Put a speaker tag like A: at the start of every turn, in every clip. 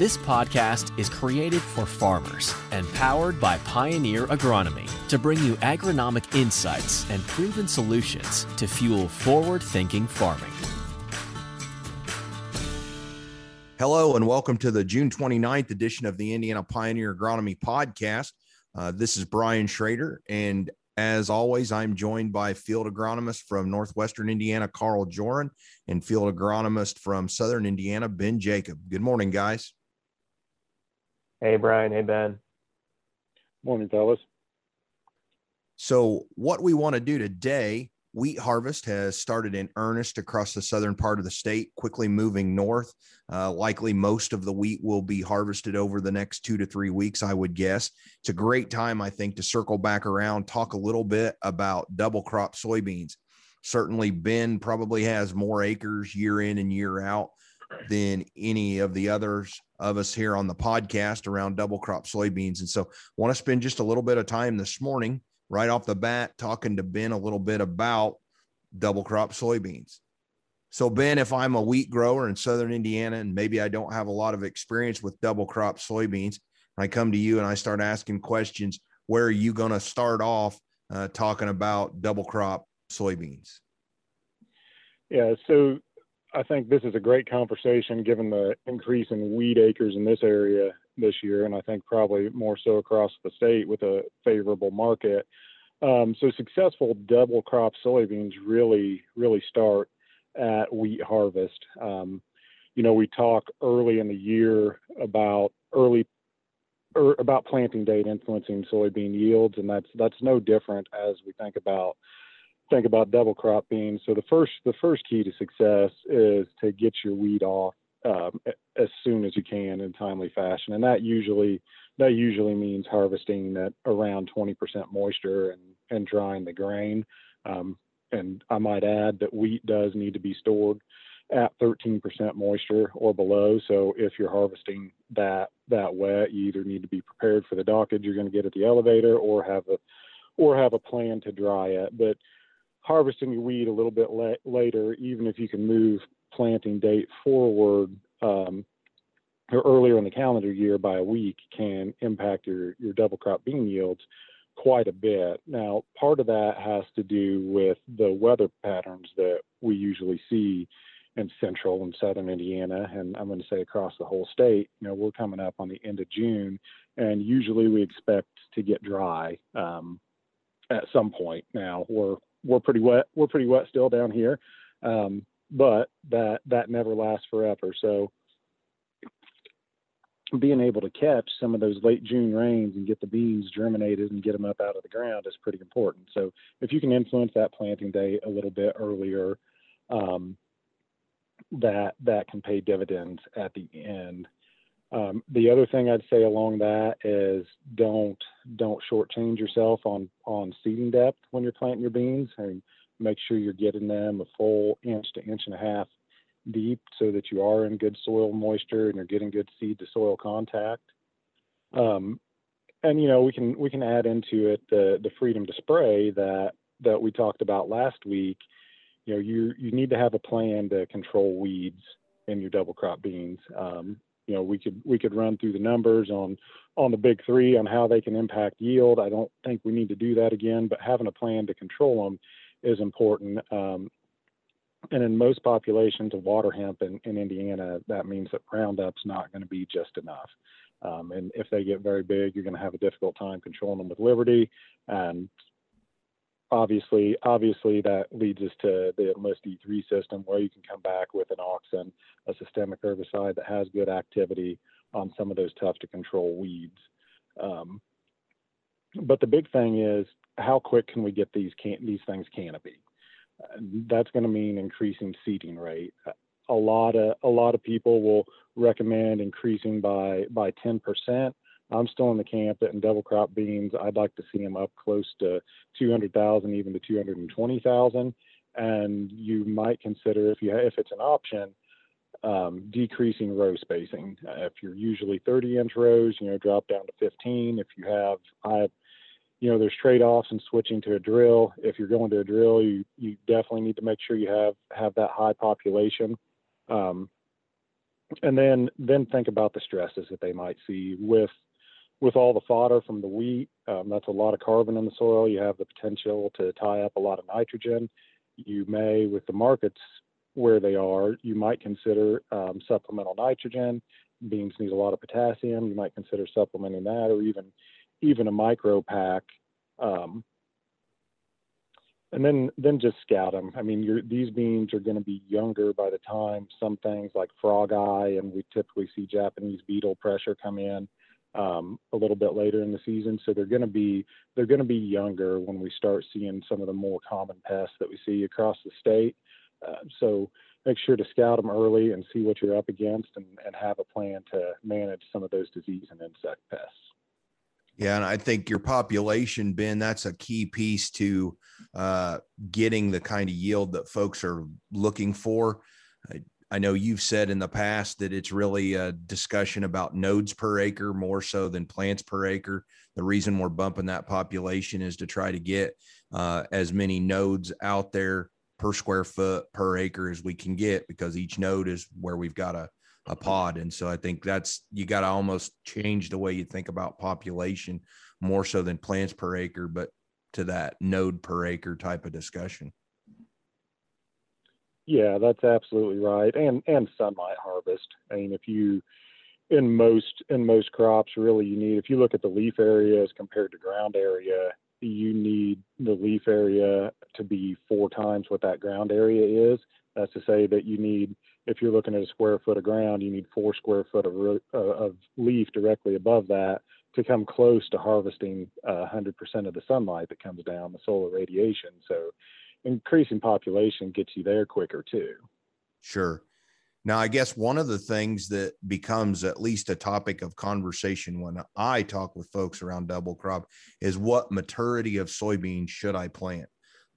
A: This podcast is created for farmers and powered by Pioneer Agronomy to bring you agronomic insights and proven solutions to fuel forward thinking farming.
B: Hello, and welcome to the June 29th edition of the Indiana Pioneer Agronomy Podcast. Uh, this is Brian Schrader, and as always, I'm joined by field agronomist from Northwestern Indiana, Carl Joran, and field agronomist from Southern Indiana, Ben Jacob. Good morning, guys.
C: Hey, Brian. Hey, Ben.
D: Morning, fellas.
B: So, what we want to do today wheat harvest has started in earnest across the southern part of the state, quickly moving north. Uh, likely most of the wheat will be harvested over the next two to three weeks, I would guess. It's a great time, I think, to circle back around, talk a little bit about double crop soybeans. Certainly, Ben probably has more acres year in and year out than any of the others of us here on the podcast around double crop soybeans. And so, want to spend just a little bit of time this morning right off the bat talking to Ben a little bit about double crop soybeans. So, Ben, if I'm a wheat grower in southern Indiana and maybe I don't have a lot of experience with double crop soybeans, I come to you and I start asking questions, where are you going to start off uh, talking about double crop soybeans?
D: Yeah, so I think this is a great conversation given the increase in wheat acres in this area this year, and I think probably more so across the state with a favorable market. Um, so successful double crop soybeans really, really start at wheat harvest. Um, you know, we talk early in the year about early or er, about planting date influencing soybean yields, and that's that's no different as we think about think about double crop beans. So the first the first key to success is to get your weed off um, as soon as you can in timely fashion, and that usually that usually means harvesting at around 20% moisture and and drying the grain. Um, and I might add that wheat does need to be stored at 13% moisture or below. So if you're harvesting that that wet, you either need to be prepared for the dockage you're going to get at the elevator, or have a or have a plan to dry it. But harvesting your wheat a little bit la- later, even if you can move planting date forward um, or earlier in the calendar year by a week, can impact your, your double crop bean yields quite a bit. Now, part of that has to do with the weather patterns that we usually see in central and southern Indiana, and I'm going to say across the whole state. You know, we're coming up on the end of June, and usually we expect to get dry um, at some point. Now, we're we're pretty wet. We're pretty wet still down here, um, but that that never lasts forever. So being able to catch some of those late June rains and get the beans germinated and get them up out of the ground is pretty important. So if you can influence that planting date a little bit earlier, um, that that can pay dividends at the end. Um, the other thing I'd say along that is don't don't shortchange yourself on on seeding depth when you're planting your beans, and make sure you're getting them a full inch to inch and a half deep, so that you are in good soil moisture and you're getting good seed to soil contact. Um, and you know we can we can add into it the the freedom to spray that that we talked about last week. You know you you need to have a plan to control weeds in your double crop beans. Um, you know we could we could run through the numbers on on the big three on how they can impact yield. I don't think we need to do that again, but having a plan to control them is important. Um, and in most populations of water hemp in, in Indiana, that means that Roundup's not going to be just enough. Um, and if they get very big, you're going to have a difficult time controlling them with Liberty. And obviously, obviously that leads us to the Enlist E3 system where you can come back with an auxin, a systemic herbicide that has good activity on some of those tough to control weeds. Um, but the big thing is how quick can we get these can- these things canopy? that's going to mean increasing seeding rate. A lot of a lot of people will recommend increasing by by 10%. I'm still in the camp that in double crop beans, I'd like to see them up close to 200,000, even to 220,000. And you might consider, if you if it's an option, um, decreasing row spacing. Uh, if you're usually 30 inch rows, you know, drop down to 15. If you have, I, you know, there's trade-offs in switching to a drill. If you're going to a drill, you you definitely need to make sure you have have that high population. Um, and then then think about the stresses that they might see with with all the fodder from the wheat. Um, that's a lot of carbon in the soil. You have the potential to tie up a lot of nitrogen. You may, with the markets where they are, you might consider um, supplemental nitrogen. Beans need a lot of potassium. You might consider supplementing that, or even even a micro pack. Um, and then then just scout them. I mean, these beans are going to be younger by the time some things like frog eye, and we typically see Japanese beetle pressure come in um, a little bit later in the season. So they're going to be they're going to be younger when we start seeing some of the more common pests that we see across the state. Uh, so make sure to scout them early and see what you're up against, and, and have a plan to manage some of those disease and insect pests.
B: Yeah, and I think your population, Ben, that's a key piece to uh, getting the kind of yield that folks are looking for. I, know you've said in the past that it's really a discussion about nodes per acre more so than plants per acre. The reason we're bumping that population is to try to get uh, as many nodes out there per square foot per acre as we can get because each node is where we've got a a pod. And so I think that's you got to almost change the way you think about population more so than plants per acre, but to that node per acre type of discussion.
D: Yeah, that's absolutely right. And and sunlight harvest. I mean, if you in most in most crops really you need if you look at the leaf area as compared to ground area, you need the leaf area to be four times what that ground area is. That's to say that you need if you're looking at a square foot of ground, you need four square foot of, uh, of leaf directly above that to come close to harvesting uh, 100% of the sunlight that comes down, the solar radiation. So increasing population gets you there quicker too.
B: Sure. Now, I guess one of the things that becomes at least a topic of conversation when I talk with folks around double crop is what maturity of soybeans should I plant?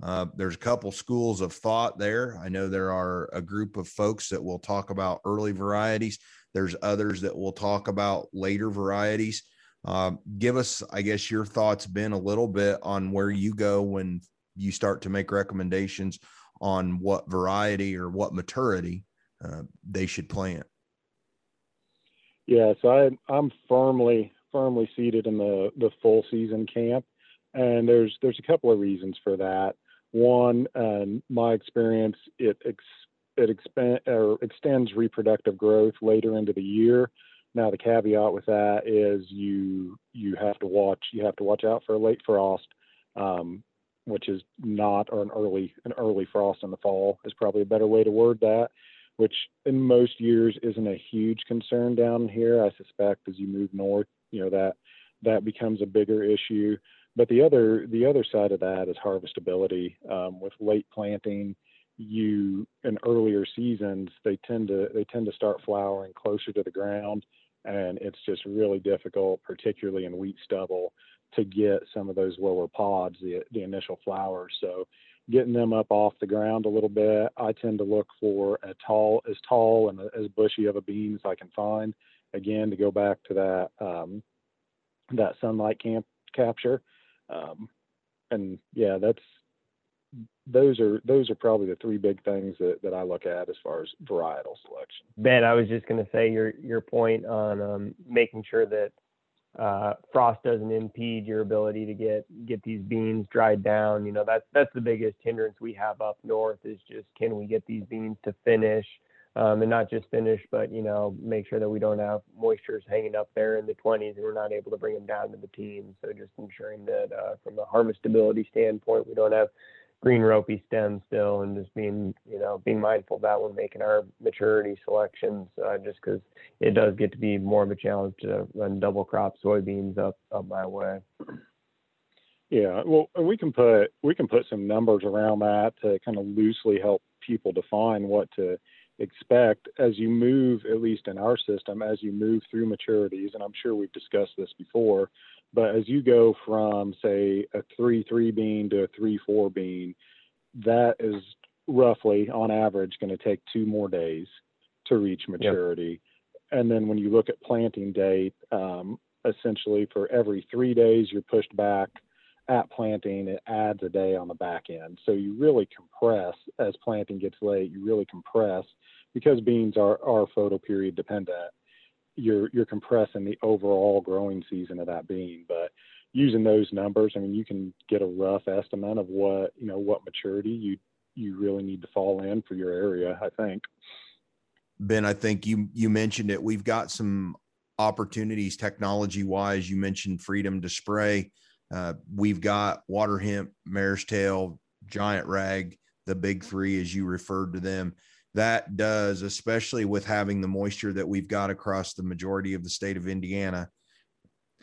B: Uh, there's a couple schools of thought there. I know there are a group of folks that will talk about early varieties. There's others that will talk about later varieties. Uh, give us, I guess, your thoughts, Ben, a little bit on where you go when you start to make recommendations on what variety or what maturity uh, they should plant.
D: Yeah, so I, I'm firmly firmly seated in the the full season camp, and there's there's a couple of reasons for that. One, um, my experience, it ex- it expand or extends reproductive growth later into the year. Now the caveat with that is you you have to watch you have to watch out for a late frost, um, which is not or an early an early frost in the fall is probably a better way to word that, which in most years isn't a huge concern down here. I suspect as you move north, you know that that becomes a bigger issue. But the other the other side of that is harvestability. Um, with late planting, you in earlier seasons they tend to they tend to start flowering closer to the ground, and it's just really difficult, particularly in wheat stubble, to get some of those lower pods, the the initial flowers. So getting them up off the ground a little bit. I tend to look for a tall, as tall and as bushy of a bean as I can find. Again, to go back to that um, that sunlight camp capture. Um, and yeah, that's those are those are probably the three big things that, that I look at as far as varietal selection.
C: Ben, I was just going to say your your point on um, making sure that uh, frost doesn't impede your ability to get get these beans dried down. You know that's that's the biggest hindrance we have up north is just can we get these beans to finish um, and not just finish, but you know, make sure that we don't have moistures hanging up there in the 20s and we're not able to bring them down to the teens. So just ensuring that uh, from a harvestability standpoint, we don't have green ropey stems still, and just being you know being mindful of that when making our maturity selections, uh, just because it does get to be more of a challenge to run double crop soybeans up up my way.
D: Yeah, well, we can put we can put some numbers around that to kind of loosely help people define what to expect as you move, at least in our system, as you move through maturities, and I'm sure we've discussed this before, but as you go from, say, a 3 3 bean to a 3 4 bean, that is roughly, on average, going to take two more days to reach maturity. Yep. And then when you look at planting date, um, essentially for every three days you're pushed back at planting, it adds a day on the back end. So you really compress as planting gets late, you really compress because beans are, are photoperiod dependent, you're you're compressing the overall growing season of that bean. But using those numbers, I mean, you can get a rough estimate of what you know what maturity you you really need to fall in for your area. I think.
B: Ben, I think you you mentioned it. We've got some opportunities technology wise. You mentioned freedom to spray. Uh, we've got water hemp, mare's tail, giant rag, the big three, as you referred to them. That does, especially with having the moisture that we've got across the majority of the state of Indiana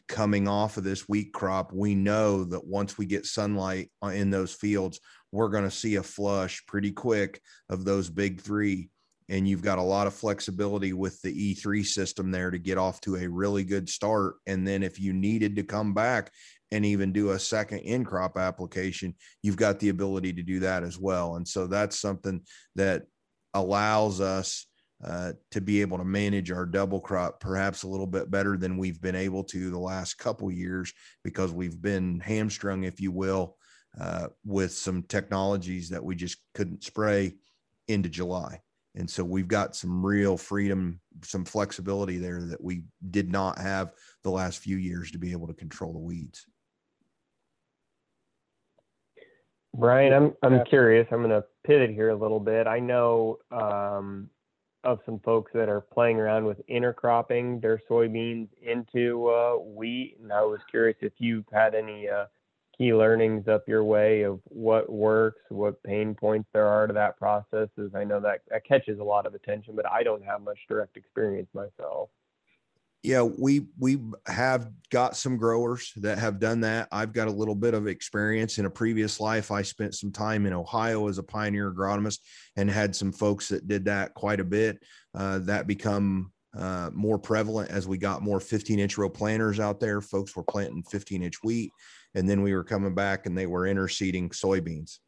B: coming off of this wheat crop. We know that once we get sunlight uh, in those fields, we're going to see a flush pretty quick of those big three and you've got a lot of flexibility with the E3 system there to get off to a really good start. And then if you needed to come back and even do a second in crop application, you've got the ability to do that as well. And so that's something that allows us uh, to be able to manage our double crop perhaps a little bit better than we've been able to the last couple years because we've been hamstrung, if you will, uh, with some technologies that we just couldn't spray into July. And so we've got some real freedom, some flexibility there that we did not have the last few years to be able to control the weeds.
C: Brian, I'm I'm curious. I'm going to pivot here a little bit. I know um, of some folks that are playing around with intercropping their soybeans into uh, wheat, and I was curious if you've had any uh, key learnings up your way of what works, what pain points there are to that process? Is I know that that catches a lot of attention, but I don't have much direct experience myself.
B: Yeah, we we have got some growers that have done that. I've got a little bit of experience in a previous life. I spent some time in Ohio as a pioneer agronomist and had some folks that did that quite a bit. Uh, that become uh, more prevalent as we got more 15 inch row planters out there. Folks were planting 15 inch wheat and then we were coming back and they were interseeding soybeans.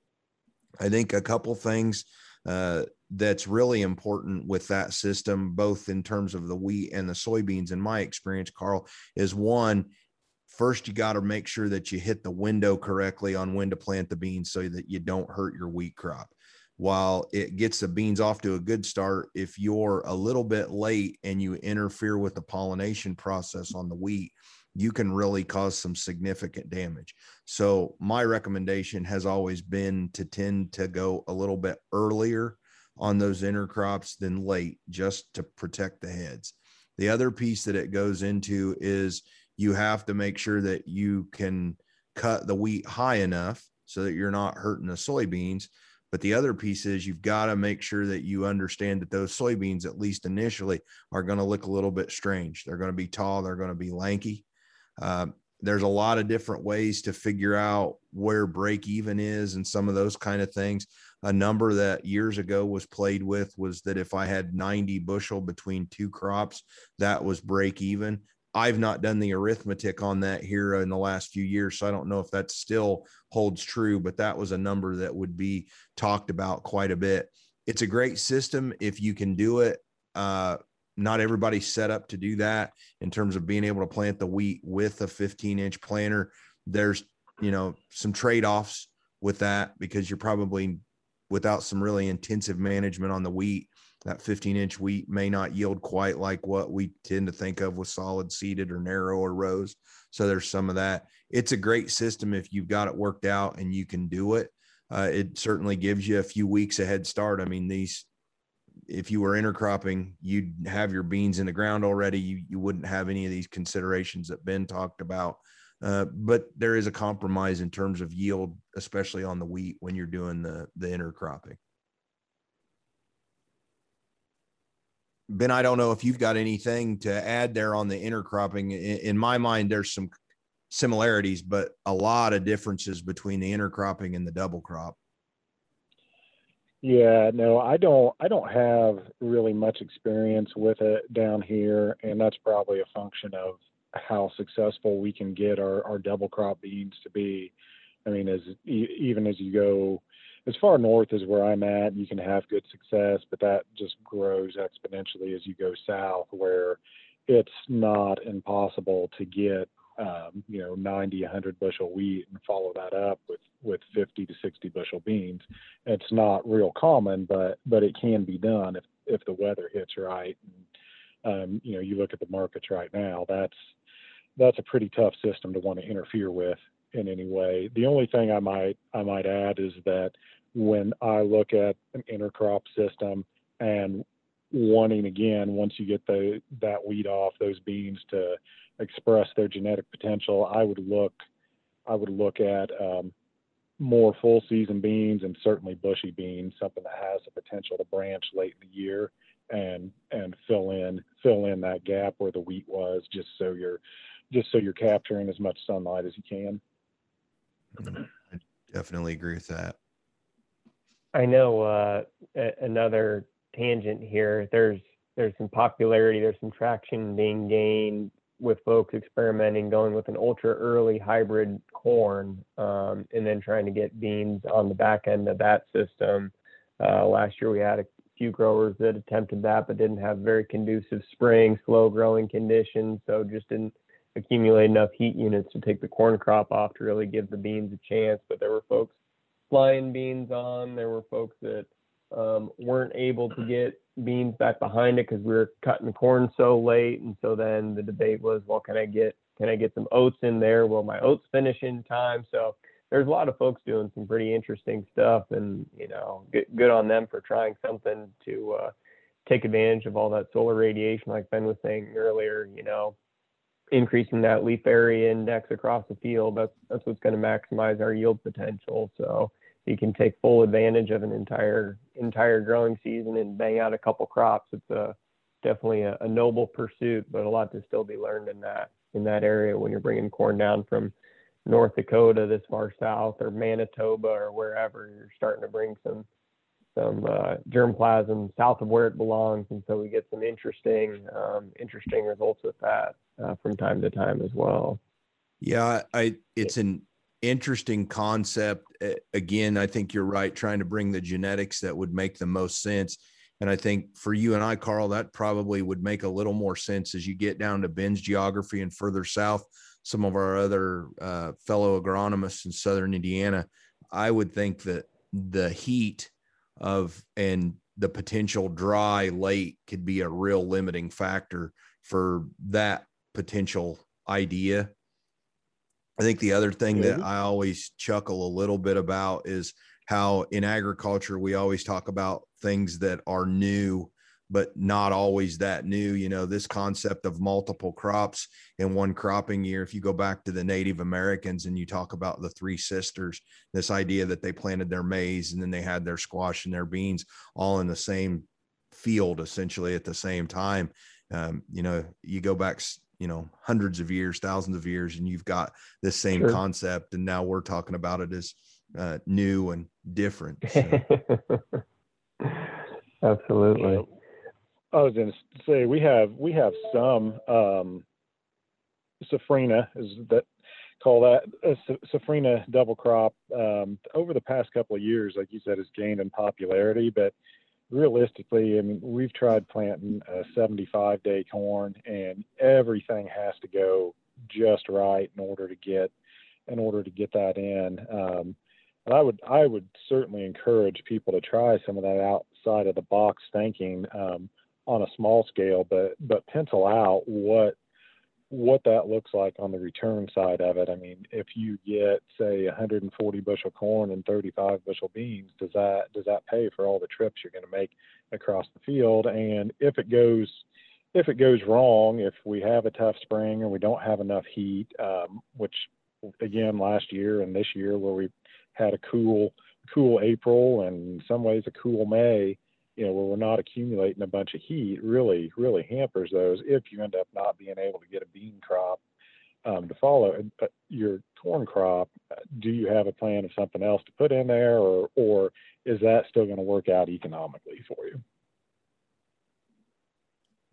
B: I think a couple things uh, that's really important with that system, both in terms of the wheat and the soybeans, in my experience, Carl, is one, first you got to make sure that you hit the window correctly on when to plant the beans so that you don't hurt your wheat crop. While it gets the beans off to a good start, if you're a little bit late and you interfere with the pollination process on the wheat, you can really cause some significant damage. So, my recommendation has always been to tend to go a little bit earlier on those intercrops than late just to protect the heads. The other piece that it goes into is you have to make sure that you can cut the wheat high enough so that you're not hurting the soybeans. But the other piece is you've got to make sure that you understand that those soybeans, at least initially, are going to look a little bit strange. They're going to be tall, they're going to be lanky. Um, there's a lot of different ways to figure out where break even is and some of those kind of things. A number that years ago was played with was that if I had 90 bushel between two crops, that was break even. I've not done the arithmetic on that here in the last few years, so I don't know if that still holds true, but that was a number that would be talked about quite a bit. It's a great system if you can do it. Uh, not everybody's set up to do that in terms of being able to plant the wheat with a 15 inch planter. There's, you know, some trade offs with that because you're probably without some really intensive management on the wheat. That 15 inch wheat may not yield quite like what we tend to think of with solid seeded or narrow or rows. So there's some of that. It's a great system if you've got it worked out and you can do it. Uh, it certainly gives you a few weeks a head start. I mean, these if you were intercropping, you'd have your beans in the ground already. You you wouldn't have any of these considerations that Ben talked about. Uh, but there is a compromise in terms of yield, especially on the wheat when you're doing the the intercropping. Ben, I don't know if you've got anything to add there on the intercropping. In, in my mind, there's some similarities, but a lot of differences between the intercropping and the double crop.
D: Yeah, no, I don't. I don't have really much experience with it down here, and that's probably a function of how successful we can get our, our double crop beans to be. I mean, as even as you go as far north as where I'm at, you can have good success, but that just grows exponentially as you go south, where it's not impossible to get um, you know 90 100 bushel wheat and follow that up with with 50 to 60 bushel beans it's not real common but but it can be done if if the weather hits right. And, um, you know, you look at the markets right now. That's that's a pretty tough system to want to interfere with in any way. The only thing I might I might add is that when I look at an intercrop system and wanting again once you get the that weed off those beans to express their genetic potential, I would look I would look at um, more full season beans and certainly bushy beans, something that has the potential to branch late in the year and and fill in fill in that gap where the wheat was, just so you're just so you're capturing as much sunlight as you can.
B: I definitely agree with that.
C: I know uh, a- another tangent here. There's there's some popularity, there's some traction being gained with folks experimenting going with an ultra early hybrid corn um, and then trying to get beans on the back end of that system. Uh, last year we had a few growers that attempted that but didn't have very conducive spring, slow growing conditions, so just didn't accumulate enough heat units to take the corn crop off to really give the beans a chance. But there were folks flying beans on. There were folks that um, weren't able to get beans back behind it because we were cutting corn so late. And so then the debate was, well, can I get can I get some oats in there? Will my oats finish in time? So there's a lot of folks doing some pretty interesting stuff, and you know, good, good on them for trying something to uh, take advantage of all that solar radiation, like Ben was saying earlier. You know, increasing that leaf area index across the field. That's that's what's going to maximize our yield potential. So you can take full advantage of an entire entire growing season and bang out a couple crops. It's a definitely a, a, noble pursuit, but a lot to still be learned in that in that area when you're bringing corn down from North Dakota this far south or Manitoba or wherever. You're starting to bring some some uh, germplasm south of where it belongs, and so we get some interesting um, interesting results with that uh, from time to time as well.
B: Yeah, I it's an interesting concept. Again, I think you're right, trying to bring the genetics that would make the most sense. And I think for you and I, Carl, that probably would make a little more sense as you get down to Ben's geography and further south. Some of our other uh, fellow agronomists in Southern Indiana, I would think that the heat of and the potential dry late could be a real limiting factor for that potential idea. I think the other thing that I always chuckle a little bit about is how in agriculture we always talk about things that are new but not always that new you know this concept of multiple crops in one cropping year if you go back to the native americans and you talk about the three sisters this idea that they planted their maize and then they had their squash and their beans all in the same field essentially at the same time um, you know you go back you know hundreds of years thousands of years and you've got this same sure. concept and now we're talking about it as uh, new and different so.
C: absolutely
D: i was going to say we have we have some um safrinha is that call that a safrinha double crop um, over the past couple of years like you said has gained in popularity but realistically, I mean, we've tried planting a 75 day corn, and everything has to go just right in order to get in order to get that in. Um, I would I would certainly encourage people to try some of that outside of the box thinking um, on a small scale, but but pencil out what what that looks like on the return side of it. I mean, if you get say 140 bushel corn and 35 bushel beans, does that does that pay for all the trips you're going to make across the field? And if it goes if it goes wrong, if we have a tough spring or we don't have enough heat, um, which again last year and this year where we had a cool cool April and in some ways a cool May, you know, where we're not accumulating a bunch of heat really, really hampers those if you end up not being able to get a bean crop um, to follow uh, your corn crop. Do you have a plan of something else to put in there, or or is that still going to work out economically for you?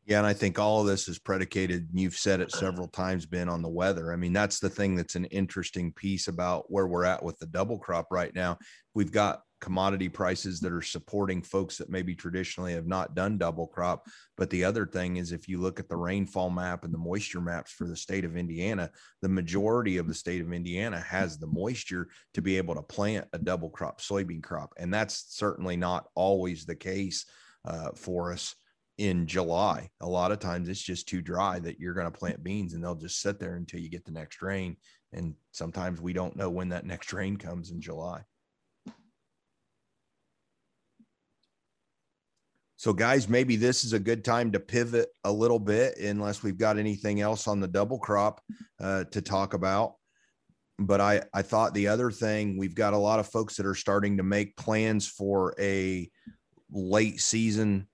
B: Yeah, and I think all of this is predicated, you've said it several times, Ben, on the weather. I mean, that's the thing that's an interesting piece about where we're at with the double crop right now. We've got commodity prices that are supporting folks that maybe traditionally have not done double crop. But the other thing is, if you look at the rainfall map and the moisture maps for the state of Indiana, the majority of the state of Indiana has the moisture to be able to plant a double crop soybean crop. And that's certainly not always the case uh, for us in July. A lot of times it's just too dry that you're going to plant beans and they'll just sit there until you get the next rain. And sometimes we don't know when that next rain comes in July. So, guys, maybe this is a good time to pivot a little bit, unless we've got anything else on the double crop uh, to talk about. But I, I thought the other thing we've got a lot of folks that are starting to make plans for a late season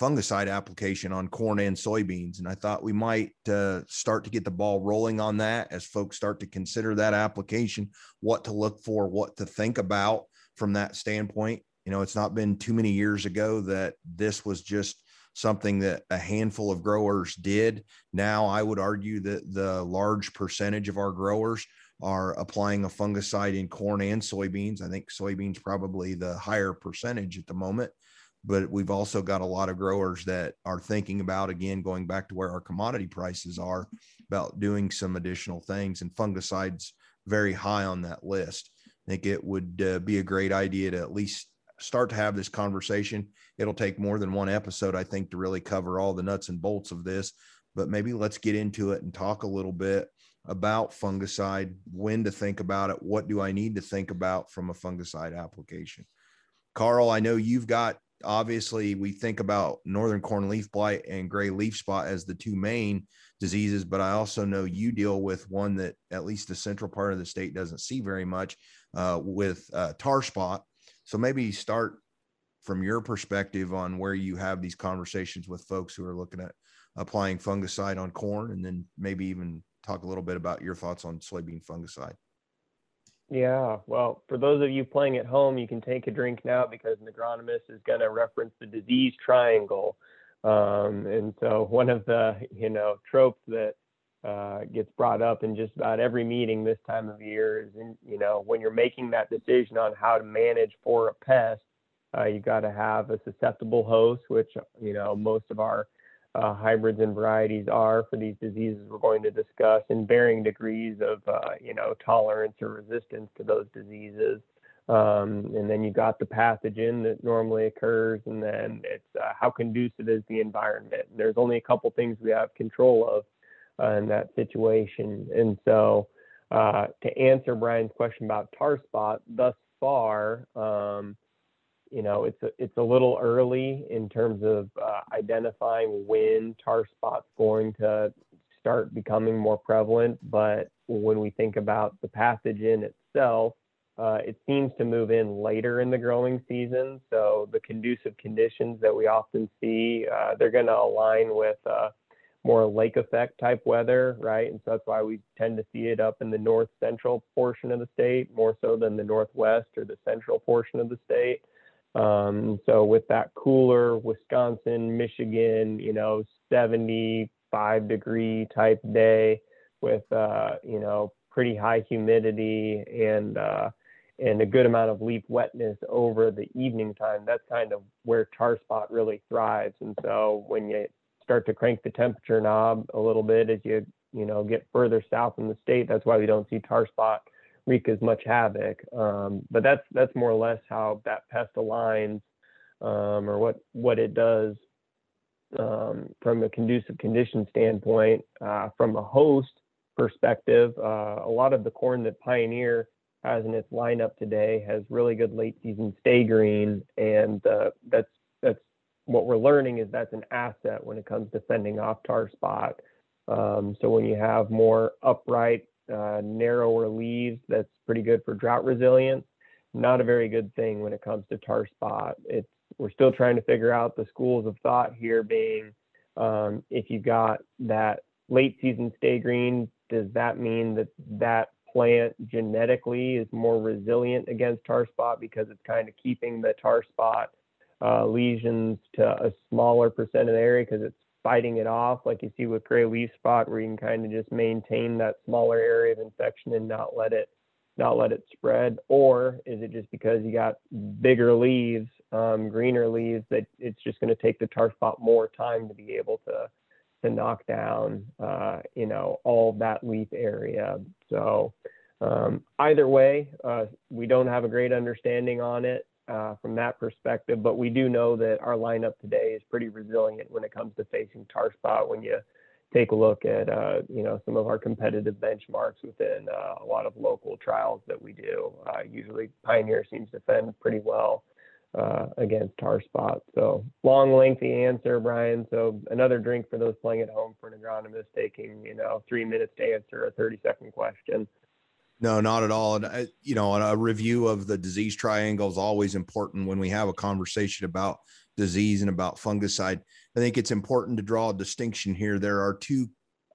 B: fungicide application on corn and soybeans. And I thought we might uh, start to get the ball rolling on that as folks start to consider that application, what to look for, what to think about from that standpoint. You know, it's not been too many years ago that this was just something that a handful of growers did. Now, I would argue that the large percentage of our growers are applying a fungicide in corn and soybeans. I think soybeans probably the higher percentage at the moment, but we've also got a lot of growers that are thinking about again going back to where our commodity prices are about doing some additional things and fungicides very high on that list. I think it would uh, be a great idea to at least start to have this conversation. It'll take more than one episode, I think, to really cover all the nuts and bolts of this. But maybe let's get into it and talk a little bit about fungicide, when to think about it, what do I need to think about from a fungicide application. Carl, I know you've got obviously we think about northern corn leaf blight and gray leaf spot as the two main diseases, but I also know you deal with one that at least the central part of the state doesn't see very much uh, with uh, tar spot. So maybe start from your perspective on where you have these conversations with folks who are looking at applying fungicide on corn, and then maybe even talk a little bit about your thoughts on soybean fungicide.
C: Yeah, well, for those of you playing at home, you can take a drink now because an agronomist is going to reference the disease triangle. Um, and so one of the, you know, tropes that uh, gets brought up in just about every meeting this time of year is, in, you know, when you're making that decision on how to manage for a pest, uh, you got to have a susceptible host, which, you know, most of our uh, hybrids and varieties are for these diseases we're going to discuss in varying degrees of uh, you know tolerance or resistance to those diseases. Um, and then you got the pathogen that normally occurs and then it's uh, how conducive is the environment. And there's only a couple things we have control of uh, in that situation and so uh, to answer brian's question about tar spot thus far um, you know, it's a, it's a little early in terms of uh, identifying when tar spot's going to start becoming more prevalent. But when we think about the pathogen itself, uh, it seems to move in later in the growing season. So the conducive conditions that we often see, uh, they're going to align with uh, more lake effect type weather, right? And so that's why we tend to see it up in the north central portion of the state more so than the northwest or the central portion of the state. Um, so with that cooler Wisconsin, Michigan, you know, 75 degree type day with, uh, you know, pretty high humidity and, uh, and a good amount of leaf wetness over the evening time, that's kind of where tar spot really thrives. And so when you start to crank the temperature knob a little bit as you, you know, get further south in the state, that's why we don't see tar spot wreak as much havoc. Um, but that's that's more or less how that pest aligns, um, or what what it does um, from a conducive condition standpoint. Uh, from a host perspective, uh, a lot of the corn that Pioneer has in its lineup today has really good late season stay green, and uh, that's that's what we're learning is that's an asset when it comes to fending off tar spot. Um, so when you have more upright uh, narrower leaves. That's pretty good for drought resilience. Not a very good thing when it comes to tar spot. It's we're still trying to figure out the schools of thought here being um, if you've got that late season stay green, does that mean that that plant genetically is more resilient against tar spot because it's kind of keeping the tar spot uh, lesions to a smaller percent of the area because it's fighting it off, like you see with gray leaf spot, where you can kind of just maintain that smaller area of infection and not let it not let it spread, or is it just because you got bigger leaves, um, greener leaves, that it's just going to take the tar spot more time to be able to to knock down, uh, you know, all that leaf area. So um, either way, uh, we don't have a great understanding on it. Uh, from that perspective. But we do know that our lineup today is pretty resilient when it comes to facing tar spot. When you take a look at uh, you know some of our competitive benchmarks within uh, a lot of local trials that we do. Uh, usually, Pioneer seems to fend pretty well uh, against tar spot. So long, lengthy answer, Brian. So another drink for those playing at home for an agronomist taking you know three minutes to answer a 30 second question.
B: No, not at all. And uh, you know, a review of the disease triangle is always important when we have a conversation about disease and about fungicide. I think it's important to draw a distinction here. There are two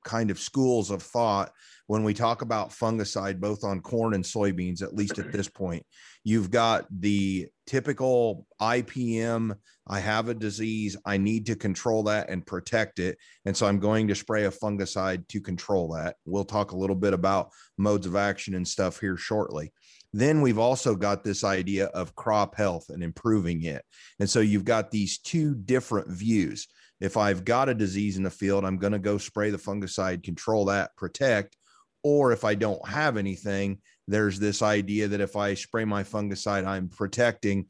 B: kind of schools of thought when we talk about fungicide, both on corn and soybeans, at least at this point. You've got the typical IPM, I have a disease, I need to control that and protect it. And so I'm going to spray a fungicide to control that. We'll talk a little bit about modes of action and stuff here shortly. Then we've also got this idea of crop health and improving it. And so you've got these two different views. If I've got a disease in the field, I'm going to go spray the fungicide, control that, protect. Or if I don't have anything, there's this idea that if I spray my fungicide, I'm protecting,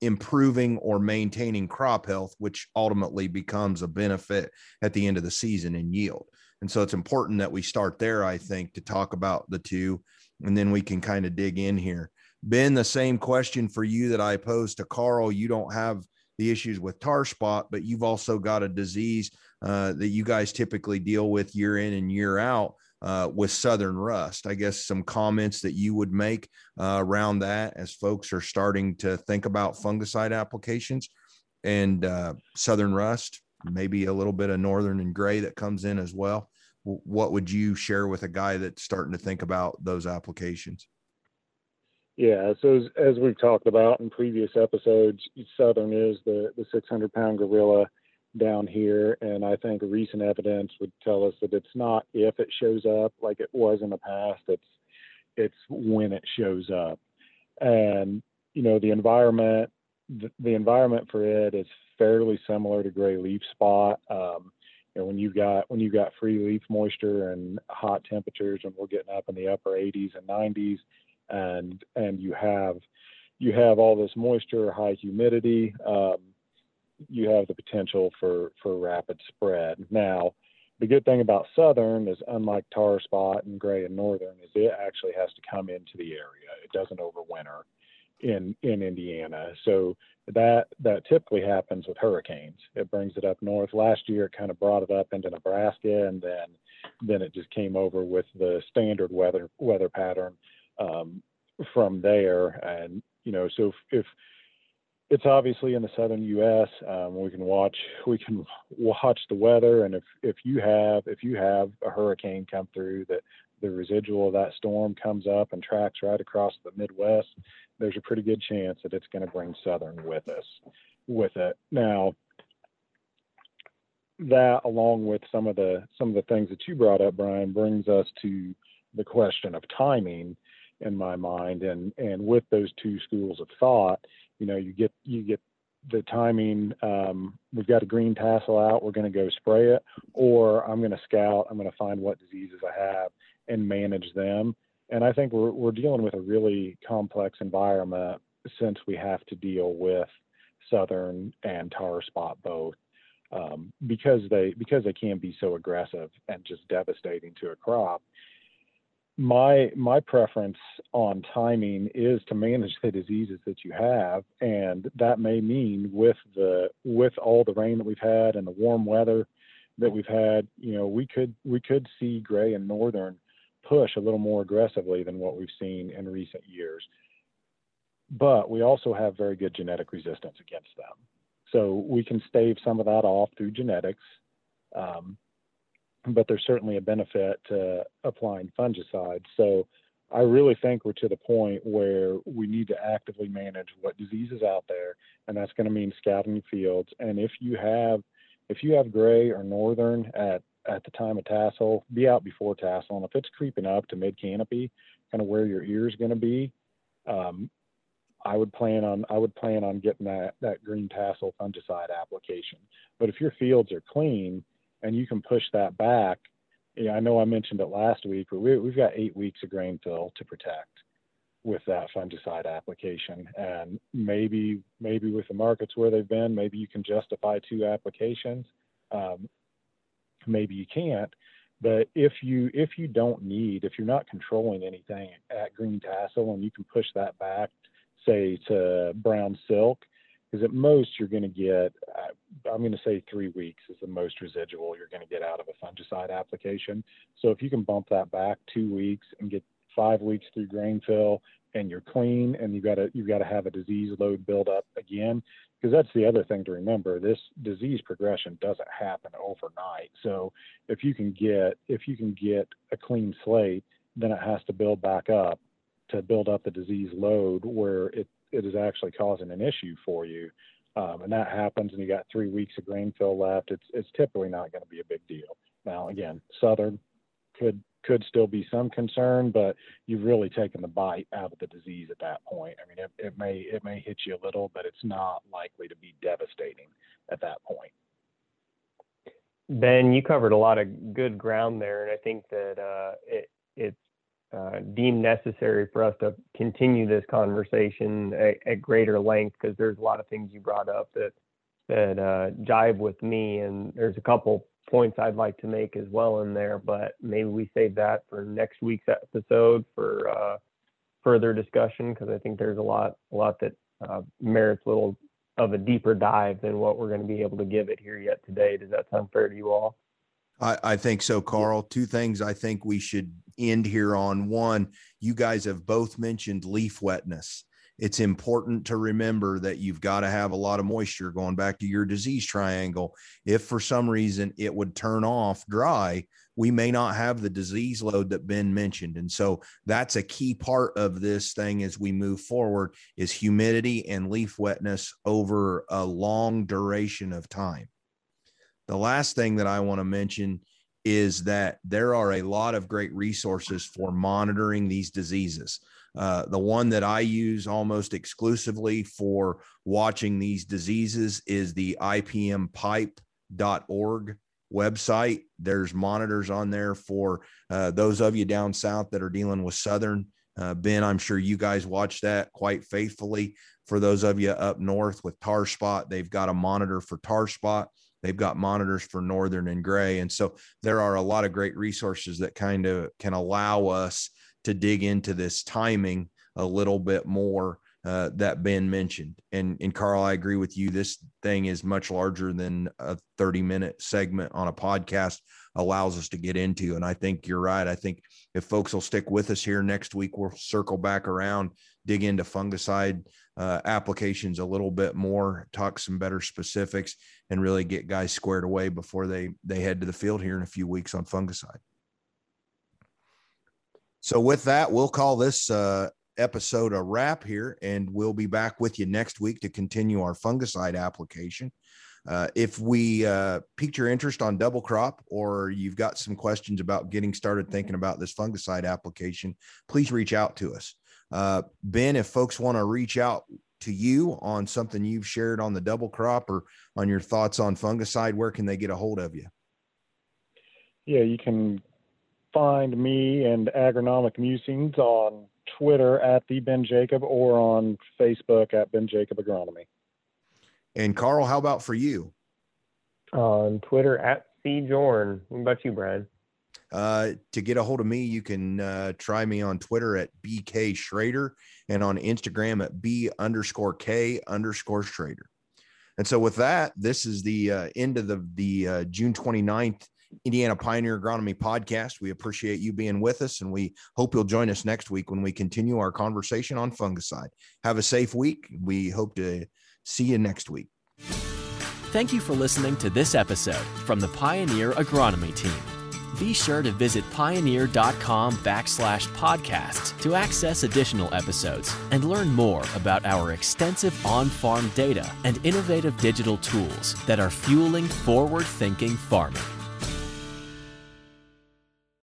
B: improving, or maintaining crop health, which ultimately becomes a benefit at the end of the season in yield. And so it's important that we start there, I think, to talk about the two, and then we can kind of dig in here. Ben, the same question for you that I posed to Carl. You don't have the issues with tar spot, but you've also got a disease uh, that you guys typically deal with year in and year out uh, with Southern Rust. I guess some comments that you would make uh, around that as folks are starting to think about fungicide applications and uh, Southern Rust, maybe a little bit of Northern and Gray that comes in as well. What would you share with a guy that's starting to think about those applications?
D: Yeah, so as, as we've talked about in previous episodes, Southern is the, the 600 pound gorilla down here. And I think recent evidence would tell us that it's not if it shows up like it was in the past, it's it's when it shows up. And you know, the environment the, the environment for it is fairly similar to gray leaf spot. Um, you know, when you got when you got free leaf moisture and hot temperatures, and we're getting up in the upper 80s and 90s, and and you have you have all this moisture, high humidity. Um, you have the potential for for rapid spread. Now, the good thing about southern is unlike tar spot and gray and northern is it actually has to come into the area. It doesn't overwinter in in Indiana. So that that typically happens with hurricanes. It brings it up north. Last year it kind of brought it up into Nebraska and then then it just came over with the standard weather weather pattern um, from there. And you know, so if, if it's obviously in the southern U.S. Um, we can watch we can watch the weather, and if if you have if you have a hurricane come through that the residual of that storm comes up and tracks right across the Midwest, there's a pretty good chance that it's going to bring southern with us with it. Now, that along with some of the some of the things that you brought up, Brian, brings us to the question of timing in my mind, and and with those two schools of thought you know, you get you get the timing. Um, we've got a green tassel out. We're going to go spray it, or I'm going to scout. I'm going to find what diseases I have and manage them. And I think we're we're dealing with a really complex environment since we have to deal with southern and tar spot both um, because they because they can be so aggressive and just devastating to a crop my my preference on timing is to manage the diseases that you have and that may mean with the with all the rain that we've had and the warm weather that we've had you know we could we could see gray and northern push a little more aggressively than what we've seen in recent years. But we also have very good genetic resistance against them. So we can stave some of that off through genetics. Um, but there's certainly a benefit to applying fungicides. So I really think we're to the point where we need to actively manage what disease is out there, and that's going to mean scouting fields. And if you have if you have gray or northern at at the time of tassel, be out before tassel. And if it's creeping up to mid canopy, kind of where your ear is going to be, um, I would plan on I would plan on getting that that green tassel fungicide application. But if your fields are clean, and you can push that back. I know I mentioned it last week, but we, have got eight weeks of grain fill to protect. with that fungicide application. And maybe maybe with the markets where they've been, maybe you can justify two applications. Um, maybe you can't. But if you if you don't need, if you're not controlling anything at green tassel, and you can push that back, say to brown silk, because at most you're going to get, I'm going to say three weeks is the most residual you're going to get out of a fungicide application. So if you can bump that back two weeks and get five weeks through grain fill and you're clean and you've got to you've got to have a disease load build up again because that's the other thing to remember this disease progression doesn't happen overnight so if you can get if you can get a clean slate then it has to build back up to build up the disease load where it, it is actually causing an issue for you um, and that happens and you got three weeks of grain fill left it's it's typically not going to be a big deal now again southern could could still be some concern, but you've really taken the bite out of the disease at that point. I mean, it, it may it may hit you a little, but it's not likely to be devastating at that point.
C: Ben, you covered a lot of good ground there, and I think that uh, it it's uh, deemed necessary for us to continue this conversation at, at greater length because there's a lot of things you brought up that that uh, jive with me, and there's a couple points I'd like to make as well in there, but maybe we save that for next week's episode for uh, further discussion because I think there's a lot, a lot that uh, merits a little of a deeper dive than what we're going to be able to give it here yet today. Does that sound fair to you all?
B: I, I think so, Carl. Two things I think we should end here on. One, you guys have both mentioned leaf wetness it's important to remember that you've got to have a lot of moisture going back to your disease triangle. If for some reason it would turn off dry, we may not have the disease load that Ben mentioned. And so that's a key part of this thing as we move forward is humidity and leaf wetness over a long duration of time. The last thing that I want to mention is that there are a lot of great resources for monitoring these diseases. Uh, the one that I use almost exclusively for watching these diseases is the ipmpipe.org website. There's monitors on there for uh, those of you down south that are dealing with Southern. Uh, ben, I'm sure you guys watch that quite faithfully. For those of you up north with tar spot, they've got a monitor for tar spot. They've got monitors for northern and gray. And so there are a lot of great resources that kind of can allow us to dig into this timing a little bit more uh, that Ben mentioned. And and Carl, I agree with you. This thing is much larger than a 30 minute segment on a podcast allows us to get into. And I think you're right. I think if folks will stick with us here next week, we'll circle back around, dig into fungicide uh, applications a little bit more, talk some better specifics, and really get guys squared away before they they head to the field here in a few weeks on fungicide. So with that, we'll call this uh, episode a wrap here, and we'll be back with you next week to continue our fungicide application. Uh, if we uh, piqued your interest on double crop or you've got some questions about getting started thinking about this fungicide application, please reach out to us. Uh, ben, if folks want to reach out to you on something you've shared on the double crop or on your thoughts on fungicide, where can they get a hold of you?
D: Yeah, you can find me and Agronomic Musings on Twitter at the Ben Jacob or on Facebook at Ben Jacob Agronomy.
B: And Carl, how about for you?
C: On Twitter at C Jorn. What about you, Brian?
B: Uh, to get a hold of me, you can uh, try me on Twitter at BK Schrader and on Instagram at B underscore K underscore Schrader. And so with that, this is the uh, end of the, the uh, June 29th Indiana Pioneer Agronomy podcast. We appreciate you being with us, and we hope you'll join us next week when we continue our conversation on fungicide. Have a safe week. We hope to see you next week.
A: Thank you for listening to this episode from the Pioneer Agronomy team. Be sure to visit pioneer.com backslash podcasts to access additional episodes and learn more about our extensive on farm data and innovative digital tools that are fueling forward thinking farming.